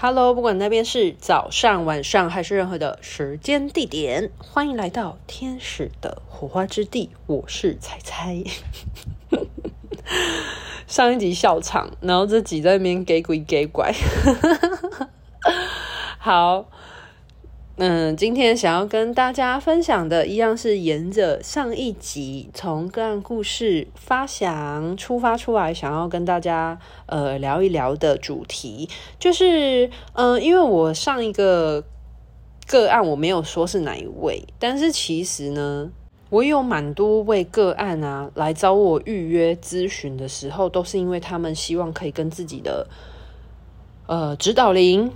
Hello，不管那边是早上、晚上还是任何的时间地点，欢迎来到天使的火花之地。我是彩彩。上一集笑场，然后这集在那边给鬼给拐。好。嗯，今天想要跟大家分享的，一样是沿着上一集从个案故事发想出发出来，想要跟大家呃聊一聊的主题，就是嗯、因为我上一个个案我没有说是哪一位，但是其实呢，我有蛮多位个案啊来找我预约咨询的时候，都是因为他们希望可以跟自己的呃指导灵。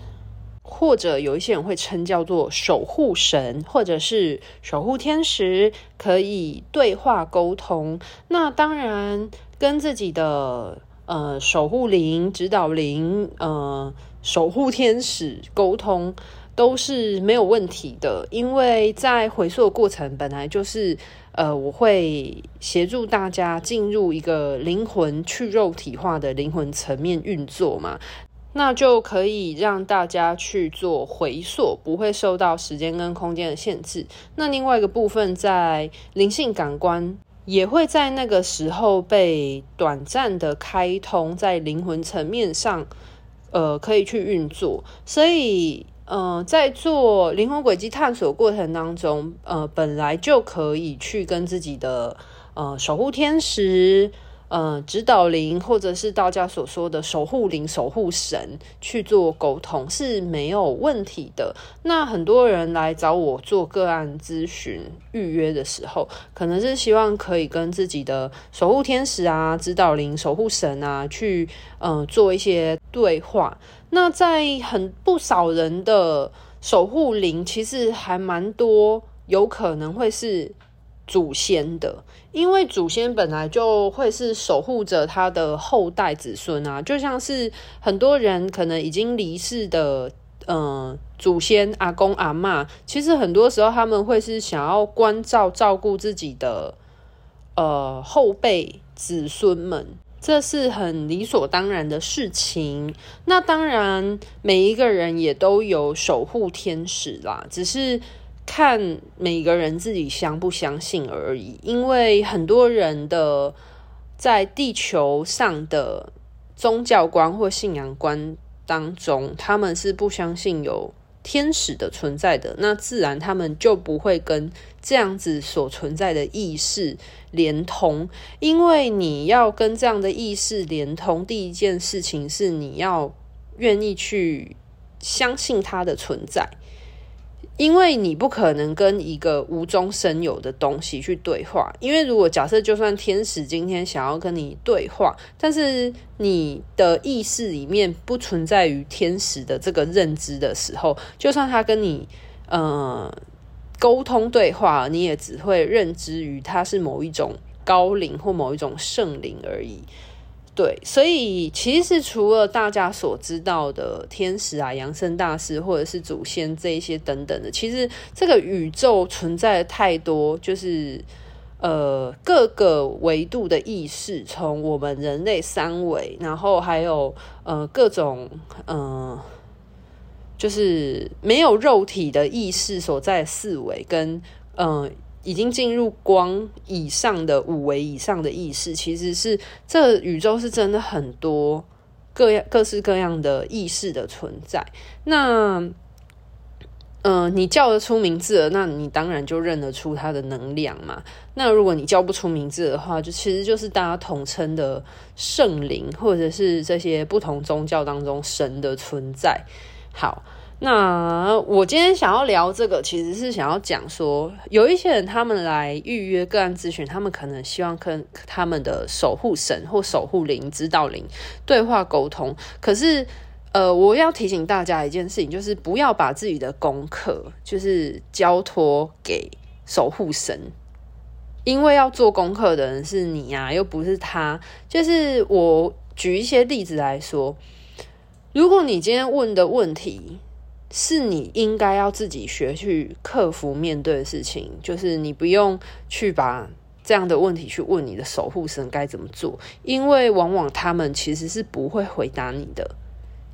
或者有一些人会称叫做守护神，或者是守护天使，可以对话沟通。那当然，跟自己的呃守护灵、指导灵、呃守护天使沟通都是没有问题的，因为在回溯的过程本来就是呃，我会协助大家进入一个灵魂去肉体化的灵魂层面运作嘛。那就可以让大家去做回溯，不会受到时间跟空间的限制。那另外一个部分，在灵性感官也会在那个时候被短暂的开通，在灵魂层面上，呃，可以去运作。所以，呃，在做灵魂轨迹探索过程当中，呃，本来就可以去跟自己的呃守护天使。呃，指导灵或者是道家所说的守护灵、守护神去做沟通是没有问题的。那很多人来找我做个案咨询预约的时候，可能是希望可以跟自己的守护天使啊、指导灵、守护神啊去呃做一些对话。那在很不少人的守护灵，其实还蛮多，有可能会是。祖先的，因为祖先本来就会是守护着他的后代子孙啊，就像是很多人可能已经离世的，嗯、祖先阿公阿嬷，其实很多时候他们会是想要关照照顾自己的，呃，后辈子孙们，这是很理所当然的事情。那当然，每一个人也都有守护天使啦，只是。看每个人自己相不相信而已，因为很多人的在地球上的宗教观或信仰观当中，他们是不相信有天使的存在的，那自然他们就不会跟这样子所存在的意识连通，因为你要跟这样的意识连通，第一件事情是你要愿意去相信它的存在。因为你不可能跟一个无中生有的东西去对话，因为如果假设就算天使今天想要跟你对话，但是你的意识里面不存在于天使的这个认知的时候，就算他跟你呃沟通对话，你也只会认知于他是某一种高灵或某一种圣灵而已。对，所以其实除了大家所知道的天使啊、扬升大师或者是祖先这一些等等的，其实这个宇宙存在太多，就是呃各个维度的意识，从我们人类三维，然后还有呃各种嗯、就是没有肉体的意识所在四维跟嗯。已经进入光以上的五维以上的意识，其实是这宇宙是真的很多各样各式各样的意识的存在。那，嗯、呃，你叫得出名字了，那你当然就认得出它的能量嘛。那如果你叫不出名字的话，就其实就是大家统称的圣灵，或者是这些不同宗教当中神的存在。好。那我今天想要聊这个，其实是想要讲说，有一些人他们来预约个案咨询，他们可能希望跟他们的守护神或守护灵、指导灵对话沟通。可是，呃，我要提醒大家一件事情，就是不要把自己的功课就是交托给守护神，因为要做功课的人是你呀，又不是他。就是我举一些例子来说，如果你今天问的问题，是你应该要自己学去克服面对的事情，就是你不用去把这样的问题去问你的守护神该怎么做，因为往往他们其实是不会回答你的，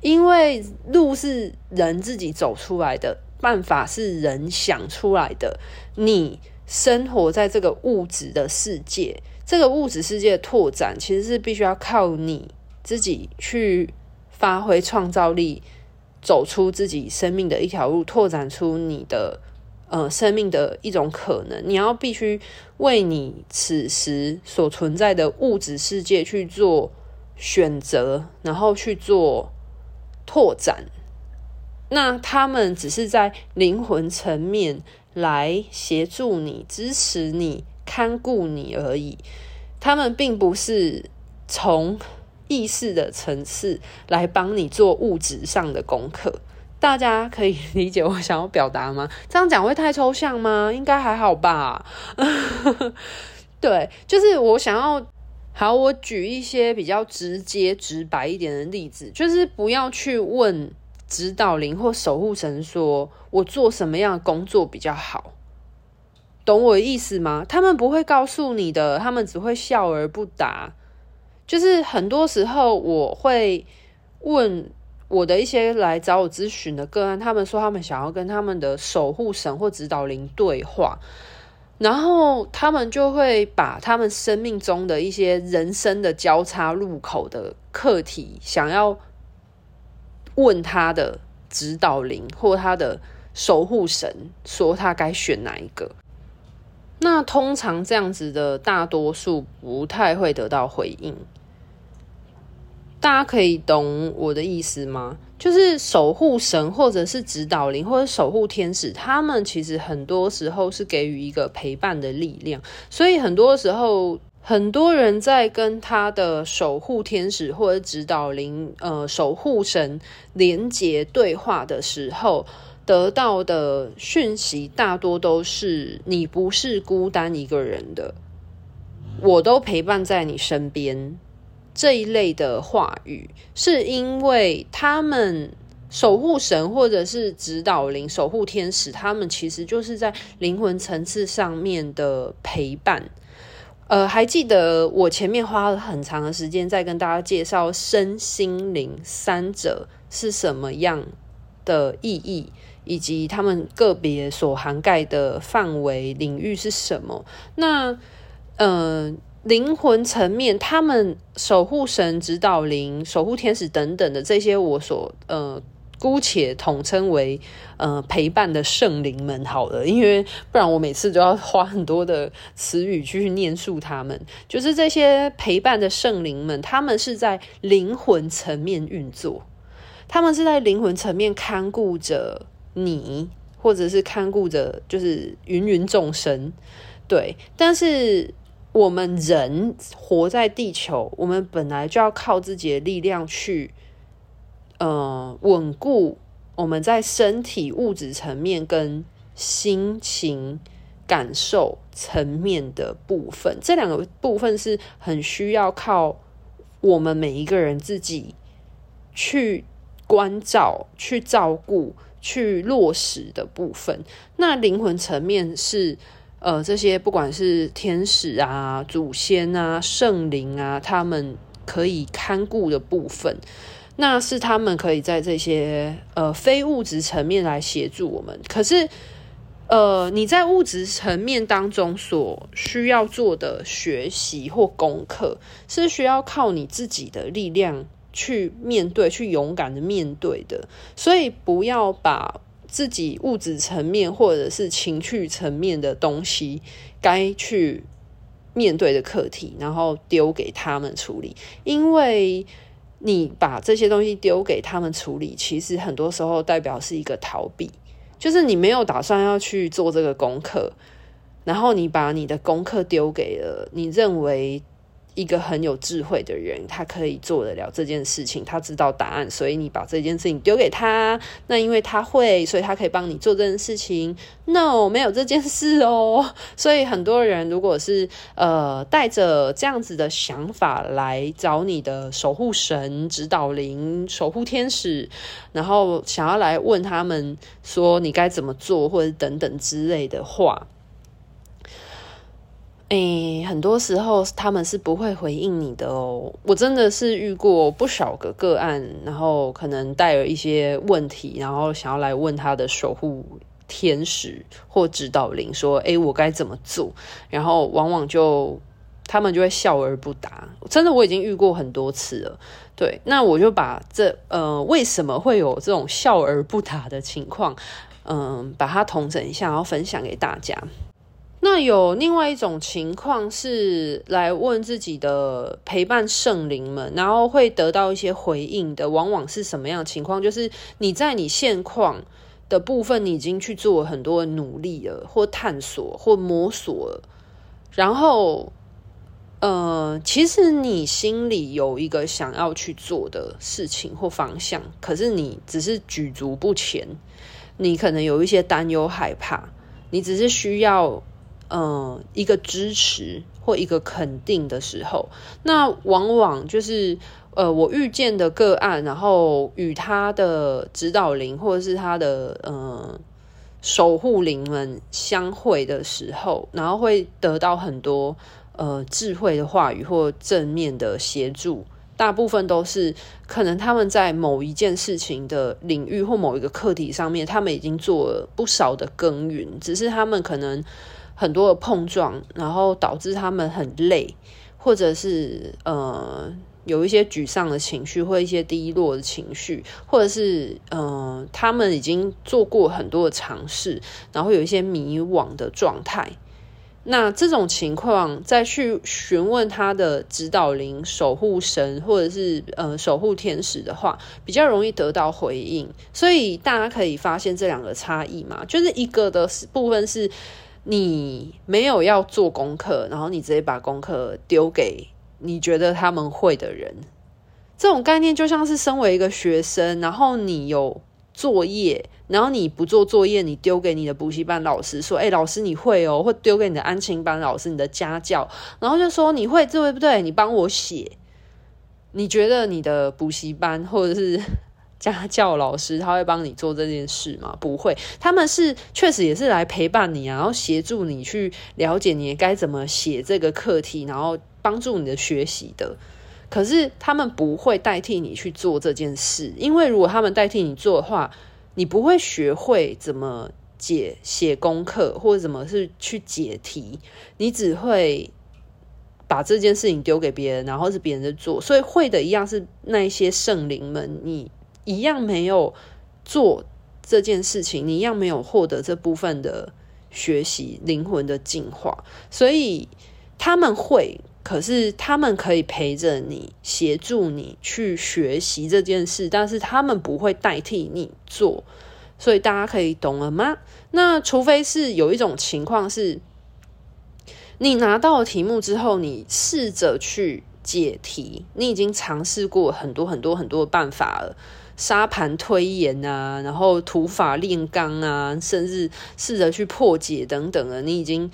因为路是人自己走出来的，办法是人想出来的。你生活在这个物质的世界，这个物质世界的拓展其实是必须要靠你自己去发挥创造力，走出自己生命的一条路，拓展出你的呃生命的一种可能。你要必须为你此时所存在的物质世界去做选择，然后去做。拓展，那他们只是在灵魂层面来协助你、支持你、看顾你而已。他们并不是从意识的层次来帮你做物质上的功课。大家可以 理解我想要表达吗？这样讲会太抽象吗？应该还好吧。对，就是我想要。好，我举一些比较直接、直白一点的例子，就是不要去问指导灵或守护神说，我做什么样的工作比较好，懂我的意思吗？他们不会告诉你的，他们只会笑而不答。就是很多时候，我会问我的一些来找我咨询的个案，他们说他们想要跟他们的守护神或指导灵对话。然后他们就会把他们生命中的一些人生的交叉路口的课题，想要问他的指导灵或他的守护神，说他该选哪一个。那通常这样子的大多数不太会得到回应。大家可以懂我的意思吗？就是守护神，或者是指导灵，或者守护天使，他们其实很多时候是给予一个陪伴的力量。所以很多时候，很多人在跟他的守护天使或者指导灵、呃守护神连接对话的时候，得到的讯息大多都是：你不是孤单一个人的，我都陪伴在你身边。这一类的话语，是因为他们守护神或者是指导灵、守护天使，他们其实就是在灵魂层次上面的陪伴。呃，还记得我前面花了很长的时间在跟大家介绍身心灵三者是什么样的意义，以及他们个别所涵盖的范围领域是什么？那，嗯、呃。灵魂层面，他们守护神、指导灵、守护天使等等的这些，我所呃姑且统称为呃陪伴的圣灵们好了，因为不然我每次都要花很多的词语去念述他们。就是这些陪伴的圣灵们，他们是在灵魂层面运作，他们是在灵魂层面看顾着你，或者是看顾着就是芸芸众生，对，但是。我们人活在地球，我们本来就要靠自己的力量去，呃，稳固我们在身体物质层面跟心情感受层面的部分。这两个部分是很需要靠我们每一个人自己去关照、去照顾、去落实的部分。那灵魂层面是。呃，这些不管是天使啊、祖先啊、圣灵啊，他们可以看顾的部分，那是他们可以在这些呃非物质层面来协助我们。可是，呃，你在物质层面当中所需要做的学习或功课，是需要靠你自己的力量去面对、去勇敢的面对的。所以，不要把。自己物质层面或者是情绪层面的东西，该去面对的课题，然后丢给他们处理。因为你把这些东西丢给他们处理，其实很多时候代表是一个逃避，就是你没有打算要去做这个功课，然后你把你的功课丢给了你认为。一个很有智慧的人，他可以做得了这件事情，他知道答案，所以你把这件事情丢给他。那因为他会，所以他可以帮你做这件事情。No，没有这件事哦。所以很多人如果是呃带着这样子的想法来找你的守护神、指导灵、守护天使，然后想要来问他们说你该怎么做，或者等等之类的话。诶，很多时候他们是不会回应你的哦。我真的是遇过不少个个案，然后可能带有一些问题，然后想要来问他的守护天使或指导灵说：“诶，我该怎么做？”然后往往就他们就会笑而不答。真的，我已经遇过很多次了。对，那我就把这呃为什么会有这种笑而不答的情况，嗯、把它统整一下，然后分享给大家。那有另外一种情况是来问自己的陪伴圣灵们，然后会得到一些回应的，往往是什么样的情况？就是你在你现况的部分，你已经去做很多努力了，或探索，或摸索了，然后，呃，其实你心里有一个想要去做的事情或方向，可是你只是举足不前，你可能有一些担忧、害怕，你只是需要。嗯，一个支持或一个肯定的时候，那往往就是呃，我遇见的个案，然后与他的指导灵或者是他的呃守护灵们相会的时候，然后会得到很多呃智慧的话语或正面的协助。大部分都是可能他们在某一件事情的领域或某一个课题上面，他们已经做了不少的耕耘，只是他们可能。很多的碰撞，然后导致他们很累，或者是呃有一些沮丧的情绪，或一些低落的情绪，或者是呃他们已经做过很多的尝试，然后有一些迷惘的状态。那这种情况再去询问他的指导灵、守护神，或者是呃守护天使的话，比较容易得到回应。所以大家可以发现这两个差异嘛，就是一个的部分是。你没有要做功课，然后你直接把功课丢给你觉得他们会的人，这种概念就像是身为一个学生，然后你有作业，然后你不做作业，你丢给你的补习班老师说：“哎，老师你会哦。”或丢给你的安亲班老师、你的家教，然后就说：“你会对不对？你帮我写。”你觉得你的补习班或者是？家教老师他会帮你做这件事吗？不会，他们是确实也是来陪伴你，然后协助你去了解你该怎么写这个课题，然后帮助你的学习的。可是他们不会代替你去做这件事，因为如果他们代替你做的话，你不会学会怎么解写功课，或者怎么是去解题，你只会把这件事情丢给别人，然后是别人在做。所以会的一样是那一些圣灵们，你。一样没有做这件事情，你一样没有获得这部分的学习灵魂的进化，所以他们会，可是他们可以陪着你，协助你去学习这件事，但是他们不会代替你做，所以大家可以懂了吗？那除非是有一种情况是，你拿到题目之后，你试着去解题，你已经尝试过很多很多很多办法了。沙盘推演啊，然后土法炼钢啊，甚至试着去破解等等的，你已经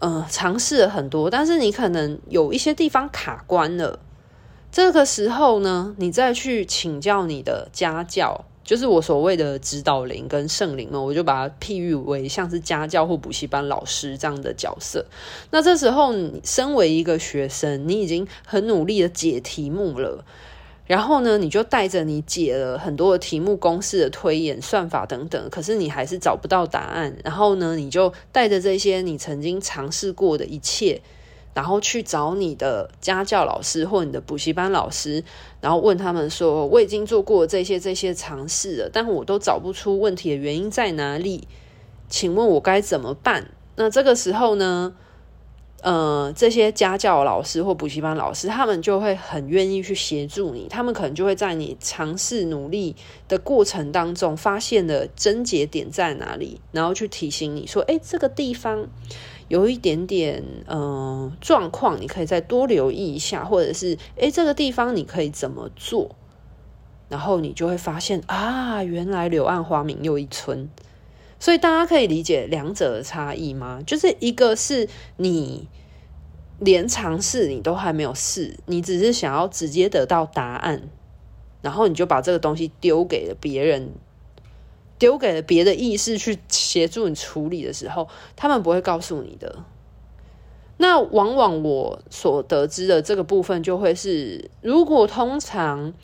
呃尝试了很多，但是你可能有一些地方卡关了。这个时候呢，你再去请教你的家教，就是我所谓的指导灵跟圣灵们，我就把它譬喻为像是家教或补习班老师这样的角色。那这时候，你身为一个学生，你已经很努力的解题目了。然后呢，你就带着你解了很多的题目、公式的推演、算法等等，可是你还是找不到答案。然后呢，你就带着这些你曾经尝试过的一切，然后去找你的家教老师或你的补习班老师，然后问他们说：“我已经做过这些这些尝试了，但我都找不出问题的原因在哪里，请问我该怎么办？”那这个时候呢，呃，这些家教老师或补习班老师，他们就会很愿意去协助你。他们可能就会在你尝试努力的过程当中，发现了症结点在哪里，然后去提醒你说：“哎，这个地方有一点点呃状况，你可以再多留意一下，或者是哎，这个地方你可以怎么做？”然后你就会发现啊，原来柳暗花明又一村。所以大家可以理解两者的差异吗？就是一个是你连尝试你都还没有试，你只是想要直接得到答案，然后你就把这个东西丢给了别人，丢给了别的意识去协助你处理的时候，他们不会告诉你的。那往往我所得知的这个部分，就会是如果通常，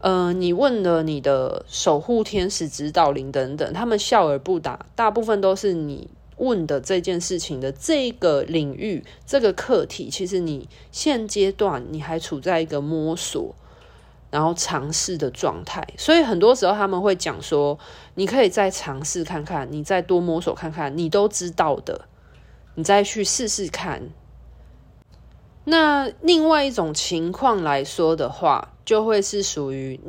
呃，你问了你的守护天使、指导灵等等，他们笑而不答，大部分都是你问的这件事情的这个领域、这个课题，其实你现阶段你还处在一个摸索，然后尝试的状态。所以很多时候他们会讲说，你可以再尝试看看，你再多摸索看看，你都知道的。你再去试试看。那另外一种情况来说的话，就会是属于，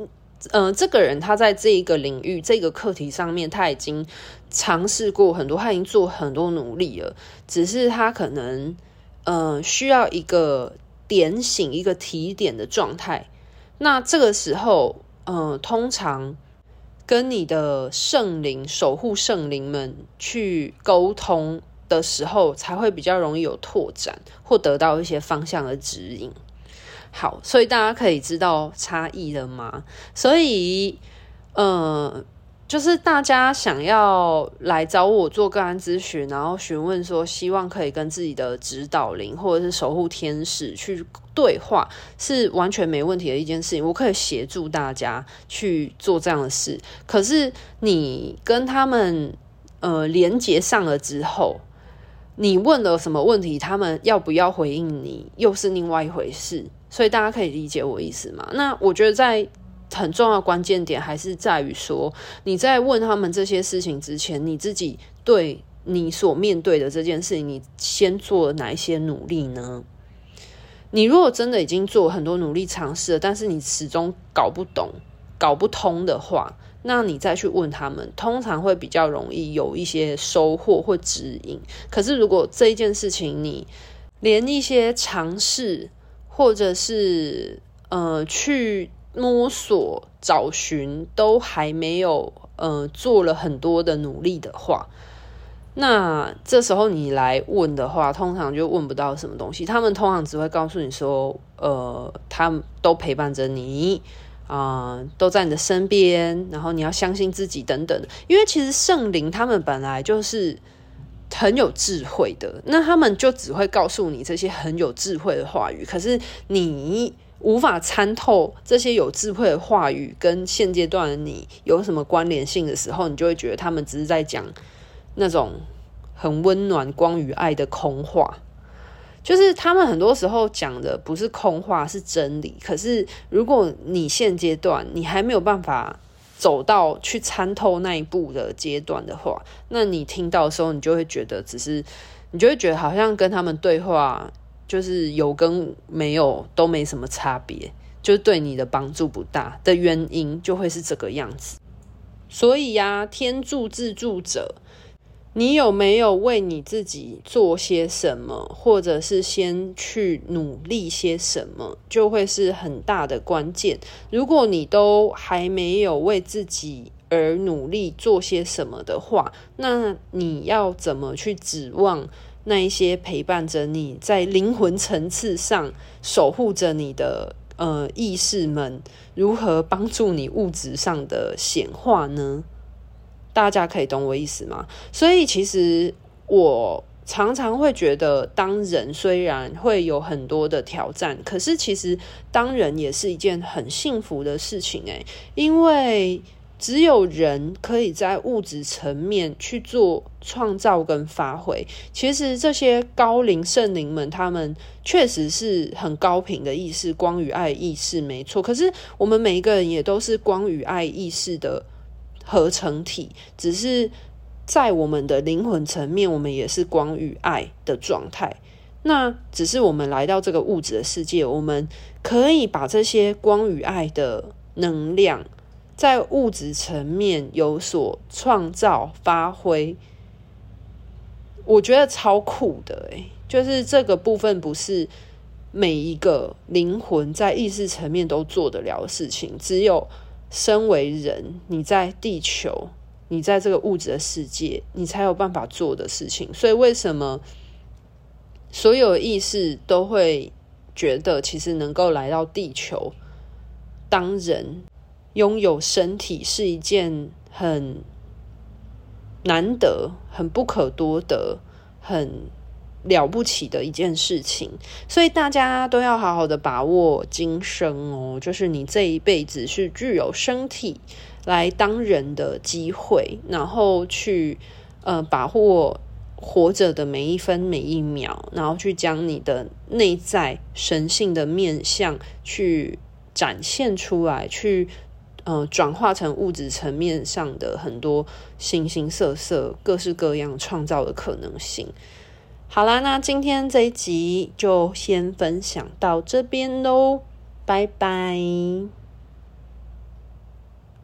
嗯、呃，这个人他在这一个领域、这个课题上面，他已经尝试过很多，他已经做很多努力了，只是他可能，嗯、需要一个点醒、一个提点的状态。那这个时候，嗯、通常跟你的圣灵、守护圣灵们去沟通。的时候才会比较容易有拓展，或得到一些方向的指引。好，所以大家可以知道差异了吗？所以，呃，就是大家想要来找我做个案咨询，然后询问说，希望可以跟自己的指导灵或者是守护天使去对话，是完全没问题的一件事情。我可以协助大家去做这样的事。可是，你跟他们呃连接上了之后，你问了什么问题，他们要不要回应你，又是另外一回事。所以大家可以理解我意思吗？那我觉得在很重要关键点还是在于说，你在问他们这些事情之前，你自己对你所面对的这件事情，你先做了哪一些努力呢？你如果真的已经做很多努力尝试了，但是你始终搞不懂、搞不通的话，那你再去问他们，通常会比较容易有一些收获或指引。可是如果这一件事情你连一些尝试，或者是呃去摸索找寻都还没有呃做了很多的努力的话，那这时候你来问的话，通常就问不到什么东西。他们通常只会告诉你说，呃，他们都陪伴着你。啊、都在你的身边，然后你要相信自己等等。因为其实圣灵他们本来就是很有智慧的，那他们就只会告诉你这些很有智慧的话语。可是你无法参透这些有智慧的话语跟现阶段的你有什么关联性的时候，你就会觉得他们只是在讲那种很温暖、光与爱的空话。就是他们很多时候讲的不是空话，是真理。可是如果你现阶段你还没有办法走到去参透那一步的阶段的话，那你听到的时候，你就会觉得只是，你就会觉得好像跟他们对话，就是有跟没有都没什么差别，就是对你的帮助不大的原因，就会是这个样子。所以呀，天助自助者。你有没有为你自己做些什么，或者是先去努力些什么，就会是很大的关键。如果你都还没有为自己而努力做些什么的话，那你要怎么去指望那一些陪伴着你在灵魂层次上守护着你的呃意识们，如何帮助你物质上的显化呢？大家可以懂我意思吗？所以其实我常常会觉得，当人虽然会有很多的挑战，可是其实当人也是一件很幸福的事情诶，因为只有人可以在物质层面去做创造跟发挥。其实这些高龄圣灵们，他们确实是很高频的意识，光与爱意识没错。可是我们每一个人也都是光与爱意识的。合成体，只是在我们的灵魂层面，我们也是光与爱的状态。那只是我们来到这个物质的世界，我们可以把这些光与爱的能量，在物质层面有所创造发挥。我觉得超酷的欸，就是这个部分不是每一个灵魂在意识层面都做得了的事情，只有。身为人，你在地球，你在这个物质的世界，你才有办法做的事情。所以，为什么所有意识都会觉得，其实能够来到地球当人，拥有身体是一件很难得、很不可多得、很了不起的一件事情，所以大家都要好好的把握今生哦，就是你这一辈子是具有身体来当人的机会，然后去呃把握活着的每一分每一秒，然后去将你的内在神性的面向去展现出来，去呃转化成物质层面上的很多形形色色、各式各样创造的可能性。好啦，那今天这一集就先分享到这边喽，拜拜。